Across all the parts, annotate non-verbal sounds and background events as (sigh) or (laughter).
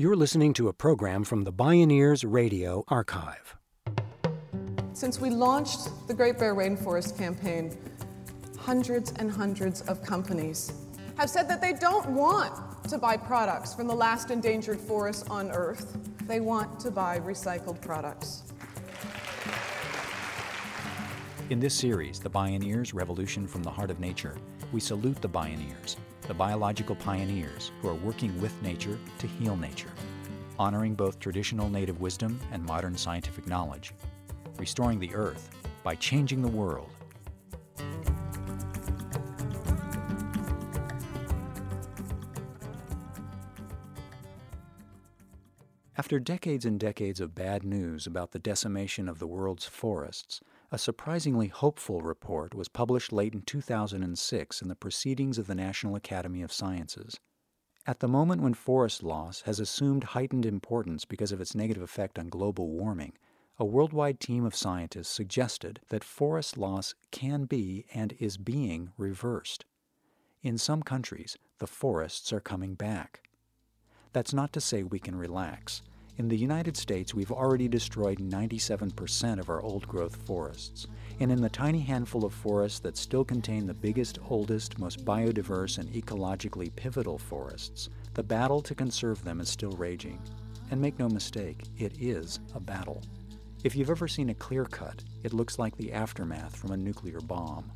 You're listening to a program from the Bioneers Radio Archive. Since we launched the Great Bear Rainforest campaign, hundreds and hundreds of companies have said that they don't want to buy products from the last endangered forests on Earth. They want to buy recycled products. In this series, The Bioneers Revolution from the Heart of Nature, we salute the Bioneers the biological pioneers who are working with nature to heal nature, honoring both traditional native wisdom and modern scientific knowledge, restoring the earth by changing the world. After decades and decades of bad news about the decimation of the world's forests, a surprisingly hopeful report was published late in 2006 in the Proceedings of the National Academy of Sciences. At the moment when forest loss has assumed heightened importance because of its negative effect on global warming, a worldwide team of scientists suggested that forest loss can be and is being reversed. In some countries, the forests are coming back. That's not to say we can relax. In the United States, we've already destroyed 97% of our old growth forests. And in the tiny handful of forests that still contain the biggest, oldest, most biodiverse, and ecologically pivotal forests, the battle to conserve them is still raging. And make no mistake, it is a battle. If you've ever seen a clear cut, it looks like the aftermath from a nuclear bomb.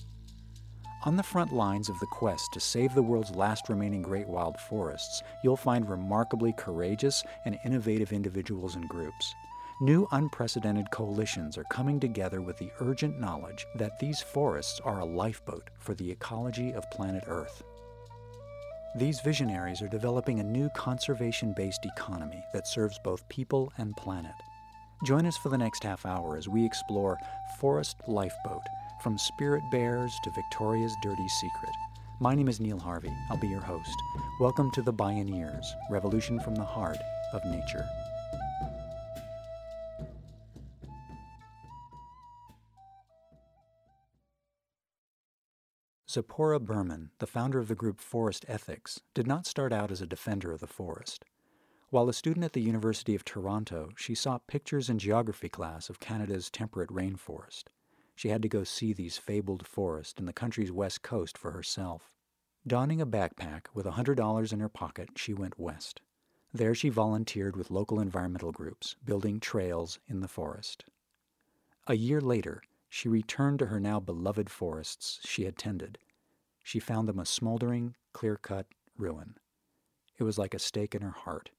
On the front lines of the quest to save the world's last remaining great wild forests, you'll find remarkably courageous and innovative individuals and groups. New unprecedented coalitions are coming together with the urgent knowledge that these forests are a lifeboat for the ecology of planet Earth. These visionaries are developing a new conservation based economy that serves both people and planet. Join us for the next half hour as we explore Forest Lifeboat from Spirit Bears to Victoria's Dirty Secret. My name is Neil Harvey. I'll be your host. Welcome to the Bioneers, Revolution from the Heart of Nature. Tzeporah Berman, the founder of the group Forest Ethics, did not start out as a defender of the forest. While a student at the University of Toronto, she saw pictures in geography class of Canada's temperate rainforest. She had to go see these fabled forests in the country's west coast for herself. Donning a backpack with a $100 in her pocket, she went west. There she volunteered with local environmental groups, building trails in the forest. A year later, she returned to her now beloved forests she had tended. She found them a smoldering, clear cut ruin. It was like a stake in her heart.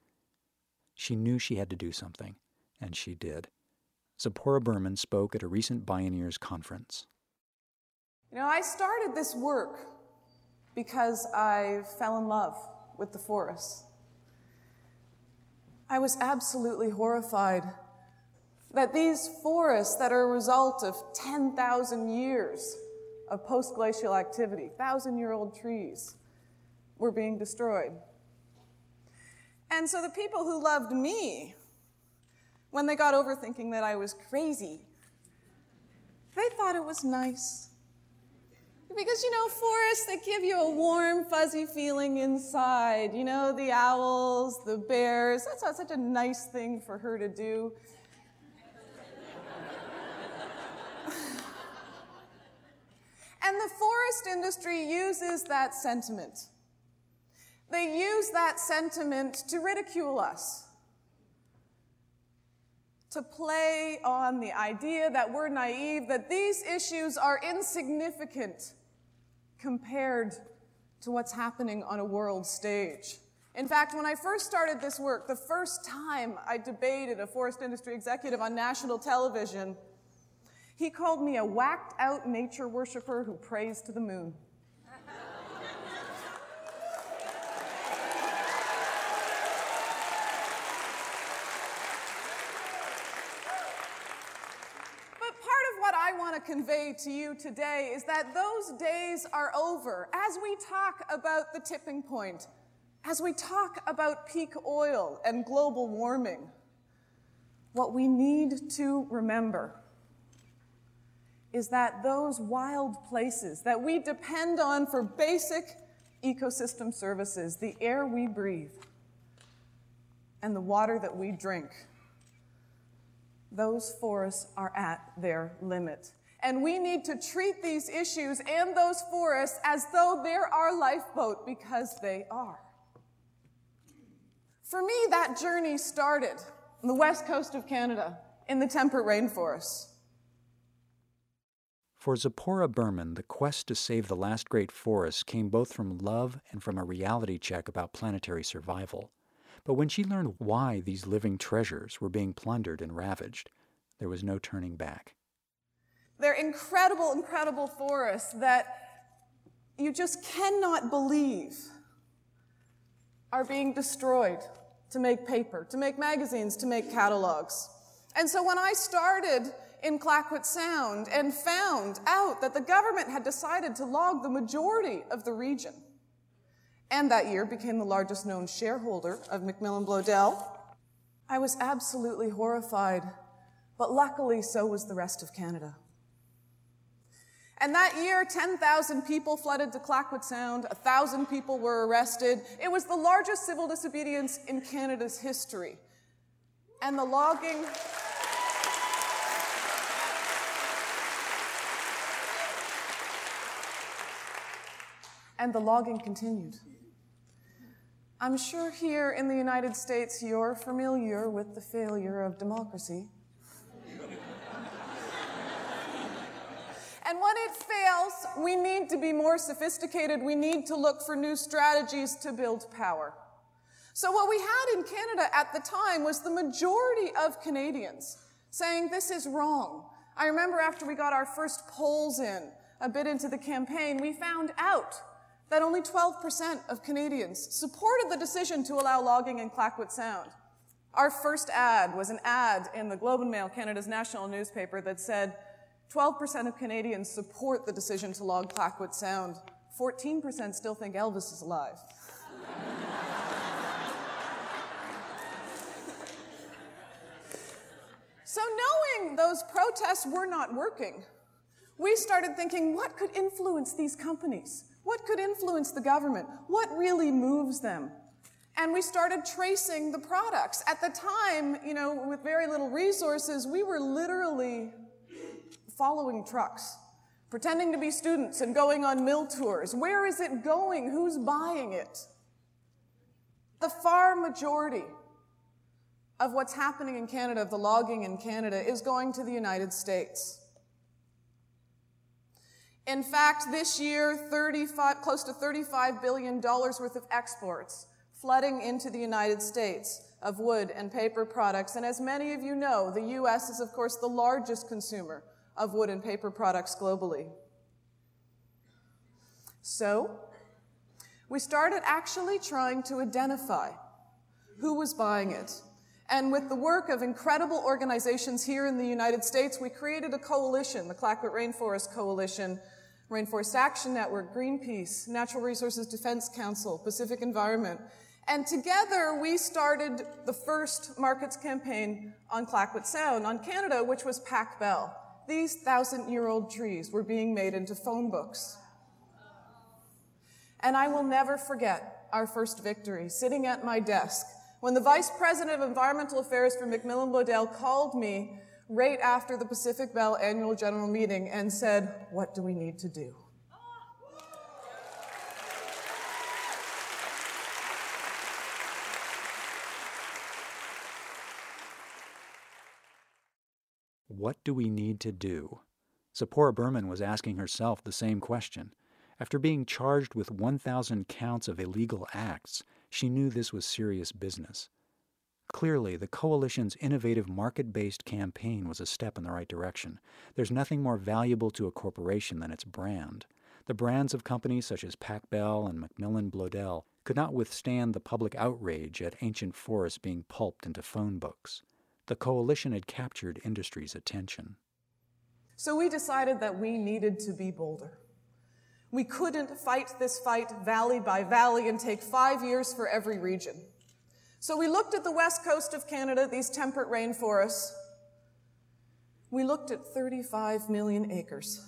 She knew she had to do something, and she did. Tzeporah Berman spoke at a recent Bioneers conference. You know, I started this work because I fell in love with the forest. I was absolutely horrified that these forests that are a result of 10,000 years of post-glacial activity, thousand-year-old trees, were being destroyed. And so the people who loved me when they got over thinking that I was crazy. They thought it was nice. Because, you know, forests, they give you a warm, fuzzy feeling inside. You know, the owls, the bears. That's not such a nice thing for her to do. (laughs) and the forest industry uses that sentiment. They use that sentiment to ridicule us to play on the idea that we're naive, that these issues are insignificant compared to what's happening on a world stage. In fact, when I first started this work, the first time I debated a forest industry executive on national television, he called me a whacked out nature worshiper who prays to the moon. want to convey to you today is that those days are over. As we talk about the tipping point, as we talk about peak oil and global warming, what we need to remember is that those wild places that we depend on for basic ecosystem services, the air we breathe, and the water that we drink, those forests are at their limit. And we need to treat these issues and those forests as though they're our lifeboat because they are. For me, that journey started on the west coast of Canada in the temperate rainforests. For Tzeporah Berman, the quest to save the last great forests came both from love and from a reality check about planetary survival. But when she learned why these living treasures were being plundered and ravaged, there was no turning back. They're incredible, incredible forests that you just cannot believe are being destroyed to make paper, to make magazines, to make catalogs. And so when I started in Clayoquot Sound and found out that the government had decided to log the majority of the region, and that year became the largest known shareholder of MacMillan Bloedel, I was absolutely horrified, but luckily so was the rest of Canada. And that year, 10,000 people flooded to Clayoquot Sound, 1,000 people were arrested. It was the largest civil disobedience in Canada's history. And the logging. and the logging continued. I'm sure here in the United States you're familiar with the failure of democracy. And when it fails, we need to be more sophisticated. We need to look for new strategies to build power. So, what we had in Canada at the time was the majority of Canadians saying this is wrong. I remember after we got our first polls in, a bit into the campaign, we found out that only 12% of Canadians supported the decision to allow logging in Clayoquot Sound. Our first ad was an ad in the Globe and Mail, Canada's national newspaper, that said, 12% of Canadians support the decision to log Clayoquot Sound. 14% still think Elvis is alive. so, knowing those protests were not working, we started thinking what could influence these companies? What could influence the government? What really moves them? And we started tracing the products. At the time, you know, with very little resources, we were literally following trucks, pretending to be students and going on mill tours. Where is it going? Who's buying it? The far majority of what's happening in Canada, of the logging in Canada, is going to the United States. In fact, this year, 35, close to $35 billion worth of exports flooding into the United States of wood and paper products. And as many of you know, the U.S. is, of course, the largest consumer of wood and paper products globally. So, we started actually trying to identify who was buying it. And with the work of incredible organizations here in the United States, we created a coalition, the Clayoquot Rainforest Coalition, Rainforest Action Network, Greenpeace, Natural Resources Defense Council, Pacific Environment. And together we started the first markets campaign on Clayoquot Sound, on Canada, which was Pac Bell. These thousand year old trees were being made into phone books. And I will never forget our first victory, sitting at my desk, when the Vice President of Environmental Affairs for MacMillan Bloedel called me right after the Pacific Bell annual general meeting and said, What do we need to do? What do we need to do? Tzeporah Berman was asking herself the same question. After being charged with 1,000 counts of illegal acts, she knew this was serious business. Clearly, the coalition's innovative market based campaign was a step in the right direction. There's nothing more valuable to a corporation than its brand. The brands of companies such as Pac Bell and MacMillan Bloedel could not withstand the public outrage at ancient forests being pulped into phone books the coalition had captured industry's attention. So we decided that we needed to be bolder. We couldn't fight this fight valley by valley and take five years for every region. So we looked at the west coast of Canada, these temperate rainforests. We looked at 35 million acres.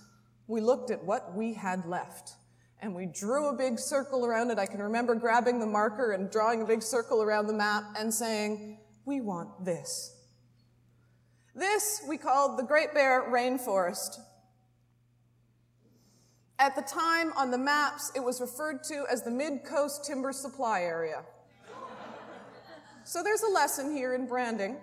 We looked at what we had left. and we drew a big circle around it. I can remember grabbing the marker and drawing a big circle around the map and saying, we want this. This we called the Great Bear Rainforest. At the time on the maps, it was referred to as the Mid-Coast Timber Supply Area. so there's a lesson here in branding.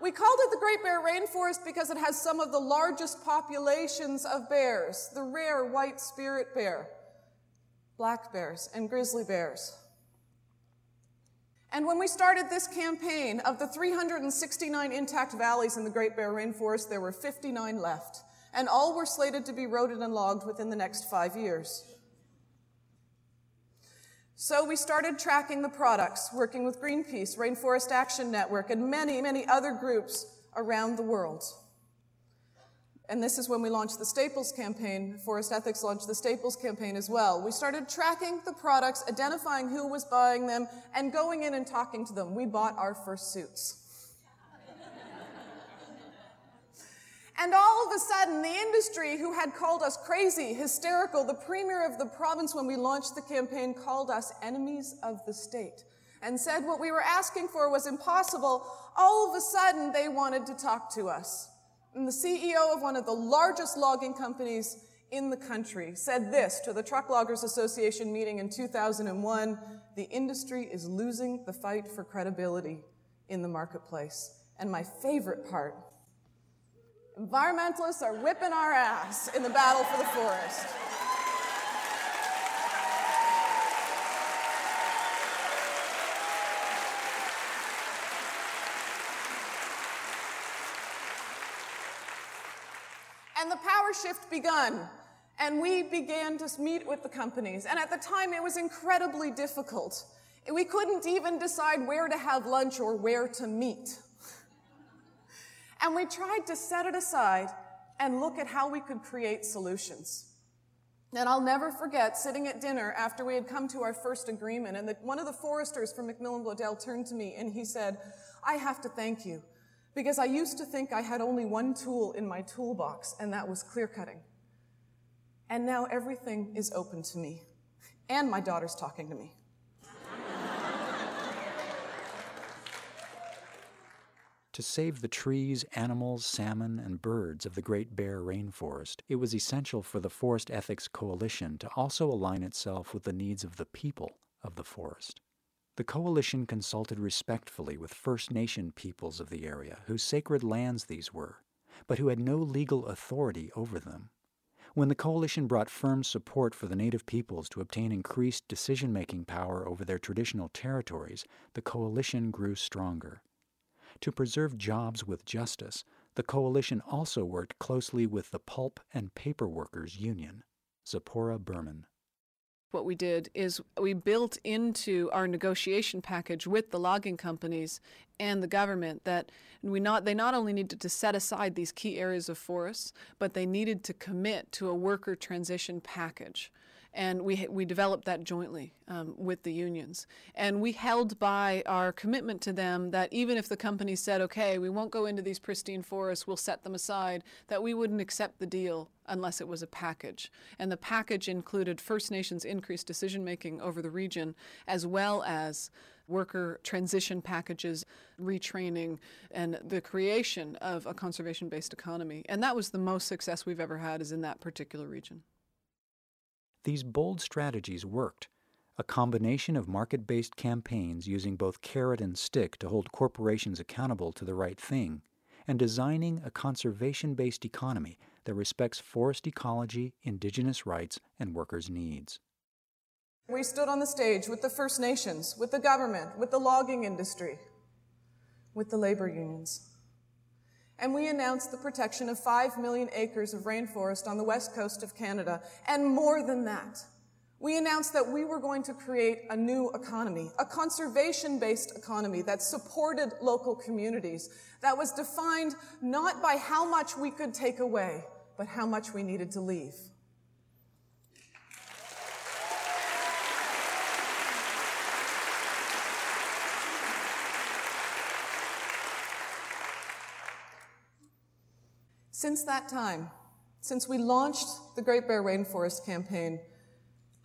We called it the Great Bear Rainforest because it has some of the largest populations of bears, the rare white spirit bear, black bears, and grizzly bears. And when we started this campaign, of the 369 intact valleys in the Great Bear Rainforest, there were 59 left, and all were slated to be roaded and logged within the next five years. So we started tracking the products, working with Greenpeace, Rainforest Action Network, and many, many other groups around the world. And this is when we launched the Staples campaign. Forest Ethics launched the Staples campaign as well. We started tracking the products, identifying who was buying them, and going in and talking to them. We bought our first suits. (laughs) And all of a sudden, the industry who had called us crazy, hysterical, the premier of the province when we launched the campaign called us enemies of the state and said what we were asking for was impossible. All of a sudden, they wanted to talk to us. And the CEO of one of the largest logging companies in the country said this to the Truck Loggers Association meeting in 2001 the industry is losing the fight for credibility in the marketplace. And my favorite part Environmentalists are whipping our ass in the battle for the forest. And the power shift begun. And we began to meet with the companies. And at the time, it was incredibly difficult. We couldn't even decide where to have lunch or where to meet. And we tried to set it aside and look at how we could create solutions. And I'll never forget sitting at dinner after we had come to our first agreement, and the, one of the foresters from MacMillan Bloedel turned to me and he said, I have to thank you because I used to think I had only one tool in my toolbox, and that was clear cutting. And now everything is open to me, and my daughter's talking to me. To save the trees, animals, salmon, and birds of the Great Bear Rainforest, it was essential for the Forest Ethics Coalition to also align itself with the needs of the people of the forest. The coalition consulted respectfully with First Nation peoples of the area, whose sacred lands these were, but who had no legal authority over them. When the coalition brought firm support for the native peoples to obtain increased decision making power over their traditional territories, the coalition grew stronger. To preserve jobs with justice, the coalition also worked closely with the Pulp and Paper Workers Union. Tzeporah Berman. What we did is we built into our negotiation package with the logging companies and the government that we not they not only needed to set aside these key areas of forests, but they needed to commit to a worker transition package and we we developed that jointly um, with the unions. And we held by our commitment to them that even if the company said, "Okay, we won't go into these pristine forests, we'll set them aside," that we wouldn't accept the deal unless it was a package. And the package included First Nations increased decision making over the region, as well as worker transition packages, retraining, and the creation of a conservation based economy. And that was the most success we've ever had, is in that particular region. These bold strategies worked. A combination of market based campaigns using both carrot and stick to hold corporations accountable to the right thing, and designing a conservation based economy that respects forest ecology, indigenous rights, and workers' needs. We stood on the stage with the First Nations, with the government, with the logging industry, with the labor unions and we announced the protection of 5 million acres of rainforest on the west coast of Canada. And more than that, we announced that we were going to create a new economy, a conservation based economy that supported local communities, that was defined not by how much we could take away, but how much we needed to leave. Since that time, Since we launched the Great Bear Rainforest campaign,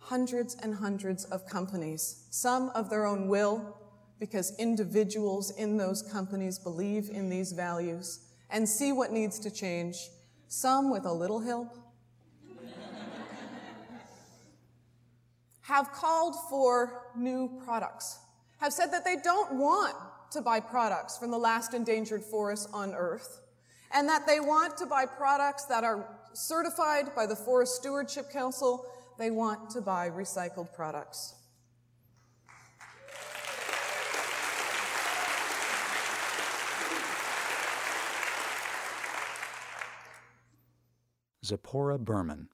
hundreds and hundreds of companies, some of their own will, because individuals in those companies believe in these values and see what needs to change, some with a little help, have called for new products, have said that they don't want to buy products from the last endangered forests on Earth, and that they want to buy products that are certified by the Forest Stewardship Council. They want to buy recycled products. Tzeporah Berman.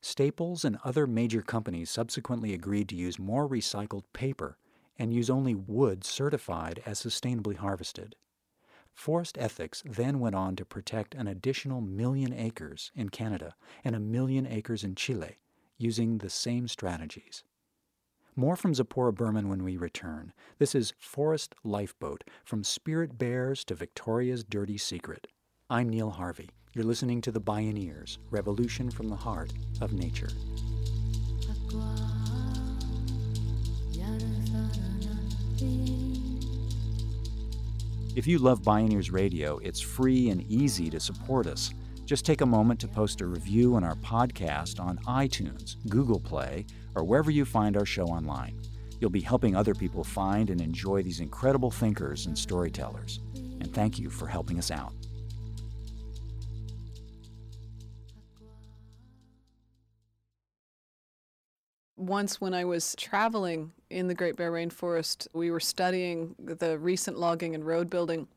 Staples and other major companies subsequently agreed to use more recycled paper and use only wood certified as sustainably harvested. Forest Ethics then went on to protect an additional million acres in Canada and a million acres in Chile using the same strategies. More from Tzeporah Berman when we return. This is Forest Lifeboat From Spirit Bears to Victoria's Dirty Secret. I'm Neil Harvey. You're listening to The Bioneers Revolution from the Heart of Nature. If you love Bioneers Radio, it's free and easy to support us. Just take a moment to post a review on our podcast on iTunes, Google Play, or wherever you find our show online. You'll be helping other people find and enjoy these incredible thinkers and storytellers. And thank you for helping us out. Once, when I was traveling in the Great Bear Rainforest, we were studying the recent logging and road building,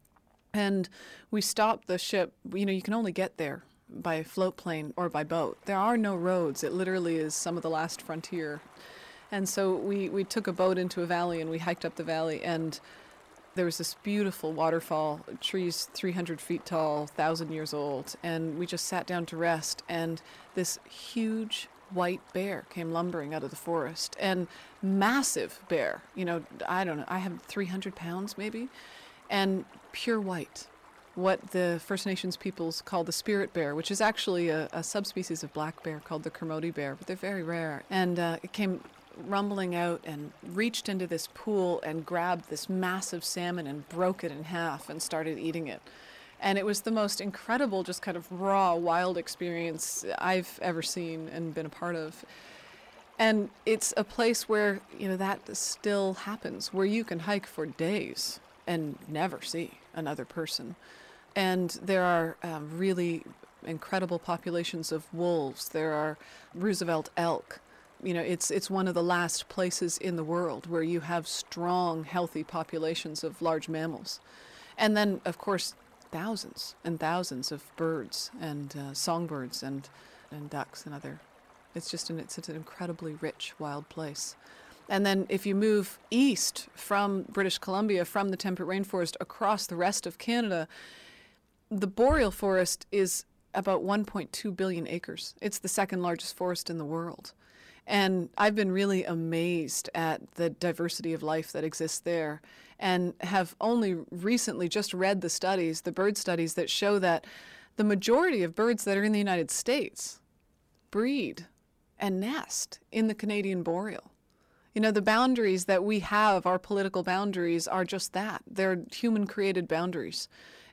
and we stopped the ship. You know, you can only get there by float plane or by boat. There are no roads. It literally is some of the last frontier. And so we, we took a boat into a valley and we hiked up the valley, and there was this beautiful waterfall, trees 300 feet tall, 1,000 years old, and we just sat down to rest. And this huge white bear came lumbering out of the forest and massive bear you know i don't know i have 300 pounds maybe and pure white what the first nations peoples call the spirit bear which is actually a, a subspecies of black bear called the kermode bear but they're very rare and uh, it came rumbling out and reached into this pool and grabbed this massive salmon and broke it in half and started eating it and it was the most incredible, just kind of raw, wild experience I've ever seen and been a part of. And it's a place where, you know, that still happens, where you can hike for days and never see another person. And there are um, really incredible populations of wolves. There are Roosevelt elk. You know, it's it's one of the last places in the world where you have strong, healthy populations of large mammals. And then, of course, thousands and thousands of birds and uh, songbirds and, and ducks and other. It's just an, it's an incredibly rich wild place. And then if you move east from British Columbia, from the temperate rainforest across the rest of Canada, the boreal forest is about 1.2 billion acres. It's the second largest forest in the world. And I've been really amazed at the diversity of life that exists there and have only recently just read the studies, the bird studies, that show that the majority of birds that are in the United States breed and nest in the Canadian boreal. You know, the boundaries that we have, our political boundaries, are just that. They're human created boundaries.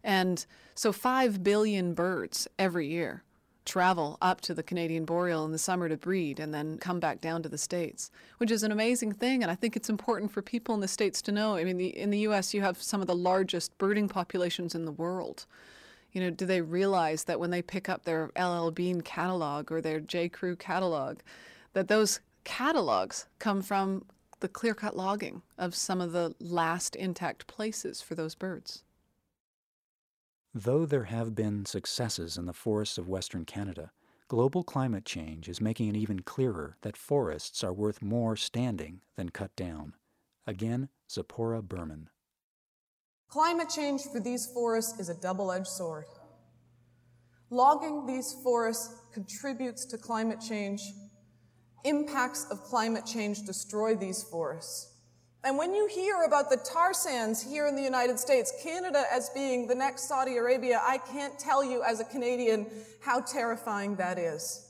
And so 5 billion birds every year travel up to the Canadian boreal in the summer to breed and then come back down to the States, which is an amazing thing. And I think it's important for people in the States to know. I mean, the, in the U.S., you have some of the largest birding populations in the world. You know, do they realize that when they pick up their LL Bean catalog or their J. Crew catalog, that those catalogs come from the clear cut logging of some of the last intact places for those birds? Though there have been successes in the forests of Western Canada, global climate change is making it even clearer that forests are worth more standing than cut down. Again, Tzeporah Berman. Climate change for these forests is a double edged sword. Logging these forests contributes to climate change. Impacts of climate change destroy these forests. And when you hear about the tar sands here in the United States, Canada as being the next Saudi Arabia, I can't tell you as a Canadian how terrifying that is.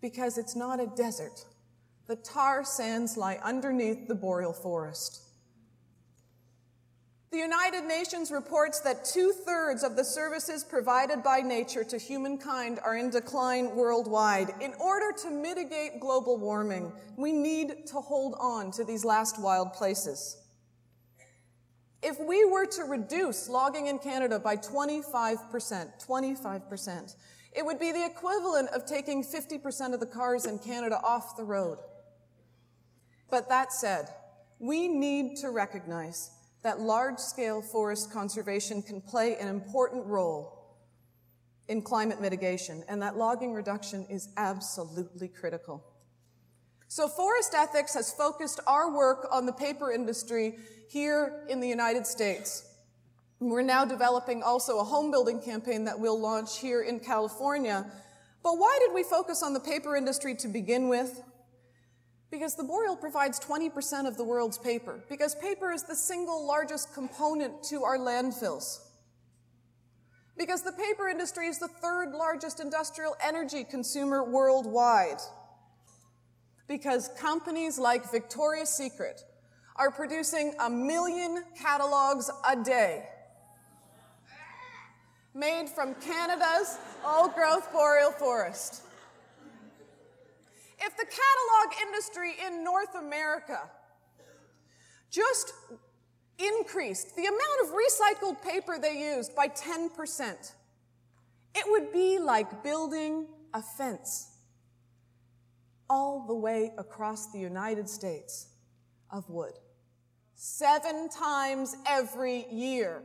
Because it's not a desert. The tar sands lie underneath the boreal forest. The United Nations reports that two thirds of the services provided by nature to humankind are in decline worldwide. In order to mitigate global warming, we need to hold on to these last wild places. If we were to reduce logging in Canada by 25%, 25%, it would be the equivalent of taking 50% of the cars in Canada off the road. But that said, we need to recognize that large-scale forest conservation can play an important role in climate mitigation and that logging reduction is absolutely critical. So forest ethics has focused our work on the paper industry here in the United States. We're now developing also a home building campaign that we'll launch here in California. But why did we focus on the paper industry to begin with? Because the boreal provides 20% of the world's paper, because paper is the single largest component to our landfills. Because the paper industry is the third largest industrial energy consumer worldwide. Because companies like Victoria's Secret are producing a million catalogs a day made from Canada's old growth boreal forest. If the catalog industry in North America just increased the amount of recycled paper they used by 10%, it would be like building a fence all the way across the United States of wood. Seven times every year.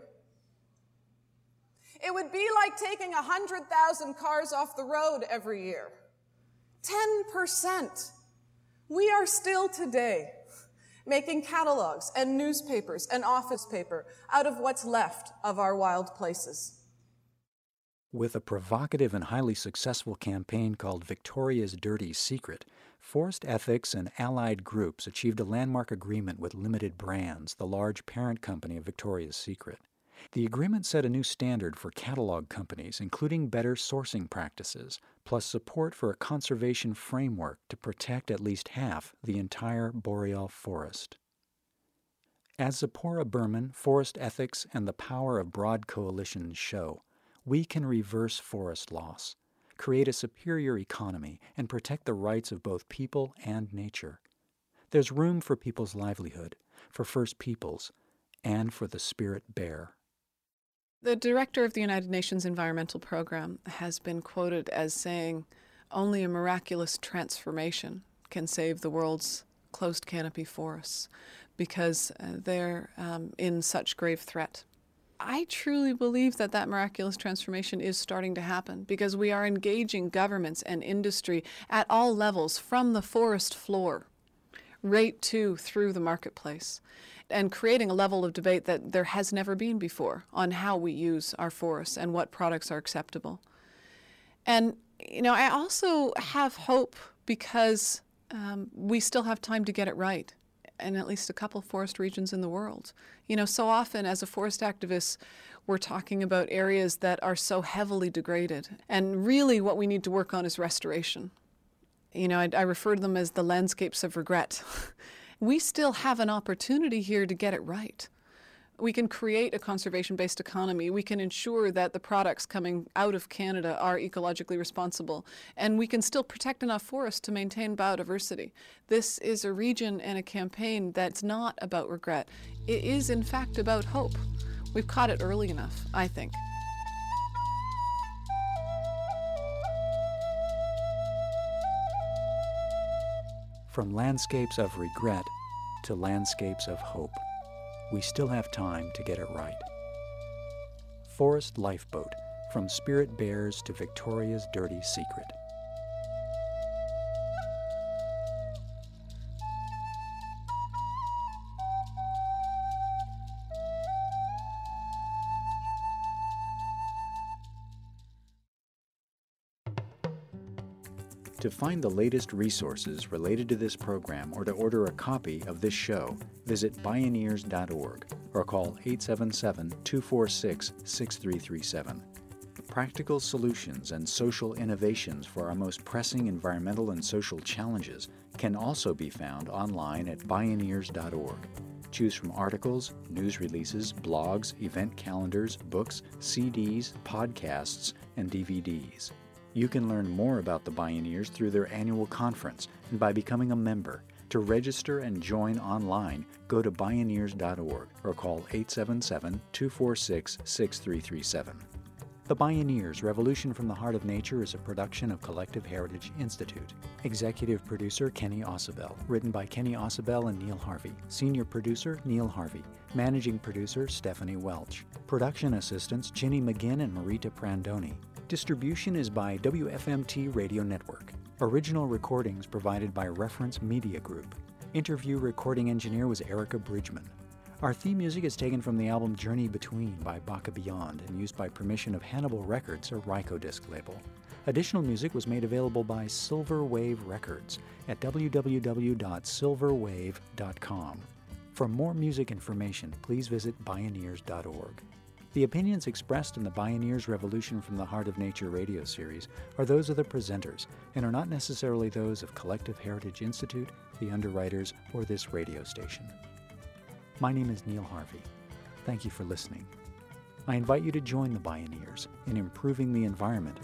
It would be like taking 100,000 cars off the road every year. 10%. We are still today making catalogs and newspapers and office paper out of what's left of our wild places. With a provocative and highly successful campaign called Victoria's Dirty Secret, Forest Ethics and allied groups achieved a landmark agreement with Limited Brands, the large parent company of Victoria's Secret. The agreement set a new standard for catalog companies, including better sourcing practices, plus support for a conservation framework to protect at least half the entire boreal forest. As Tzeporah Berman, Forest Ethics, and the Power of Broad Coalitions show, we can reverse forest loss, create a superior economy, and protect the rights of both people and nature. There's room for people's livelihood, for First Peoples, and for the spirit bear. The director of the United Nations Environmental Program has been quoted as saying, Only a miraculous transformation can save the world's closed canopy forests because uh, they're um, in such grave threat. I truly believe that that miraculous transformation is starting to happen because we are engaging governments and industry at all levels from the forest floor right to through the marketplace and creating a level of debate that there has never been before on how we use our forests and what products are acceptable. And, you know, I also have hope because um, we still have time to get it right in at least a couple forest regions in the world. You know, so often as a forest activist, we're talking about areas that are so heavily degraded. And really, what we need to work on is restoration. You know, I, I refer to them as the landscapes of regret. (laughs) we still have an opportunity here to get it right. We can create a conservation based economy. We can ensure that the products coming out of Canada are ecologically responsible. And we can still protect enough forests to maintain biodiversity. This is a region and a campaign that's not about regret. It is, in fact, about hope. We've caught it early enough, I think. From landscapes of regret to landscapes of hope, we still have time to get it right. Forest Lifeboat From Spirit Bears to Victoria's Dirty Secret. To find the latest resources related to this program or to order a copy of this show, visit bioneers.org or call 877 246 6337. Practical solutions and social innovations for our most pressing environmental and social challenges can also be found online at bioneers.org. Choose from articles, news releases, blogs, event calendars, books, CDs, podcasts, and DVDs. You can learn more about the Bioneers through their annual conference and by becoming a member. To register and join online, go to bioneers.org or call 877 246 6337. The Bioneers Revolution from the Heart of Nature is a production of Collective Heritage Institute. Executive producer Kenny Ausubel. Written by Kenny Ausubel and Neil Harvey. Senior producer Neil Harvey. Managing producer Stephanie Welch. Production assistants Ginny McGinn and Marita Prandoni. Distribution is by WFMT Radio Network. Original recordings provided by Reference Media Group. Interview recording engineer was Erica Bridgman. Our theme music is taken from the album Journey Between by Baka Beyond and used by permission of Hannibal Records, a Rykodisc label. Additional music was made available by Silver Wave Records at www.silverwave.com. For more music information, please visit bioneers.org. The opinions expressed in the Bioneers Revolution from the Heart of Nature radio series are those of the presenters and are not necessarily those of Collective Heritage Institute, the underwriters, or this radio station. My name is Neil Harvey. Thank you for listening. I invite you to join the Bioneers in improving the environment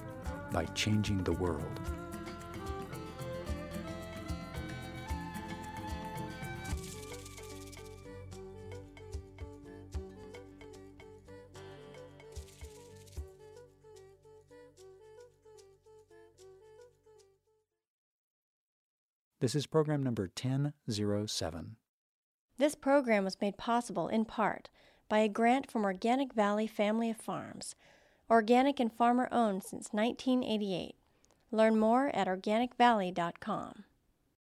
by changing the world. This is program number 1007. This program was made possible in part by a grant from Organic Valley Family of Farms, organic and farmer owned since 1988. Learn more at organicvalley.com.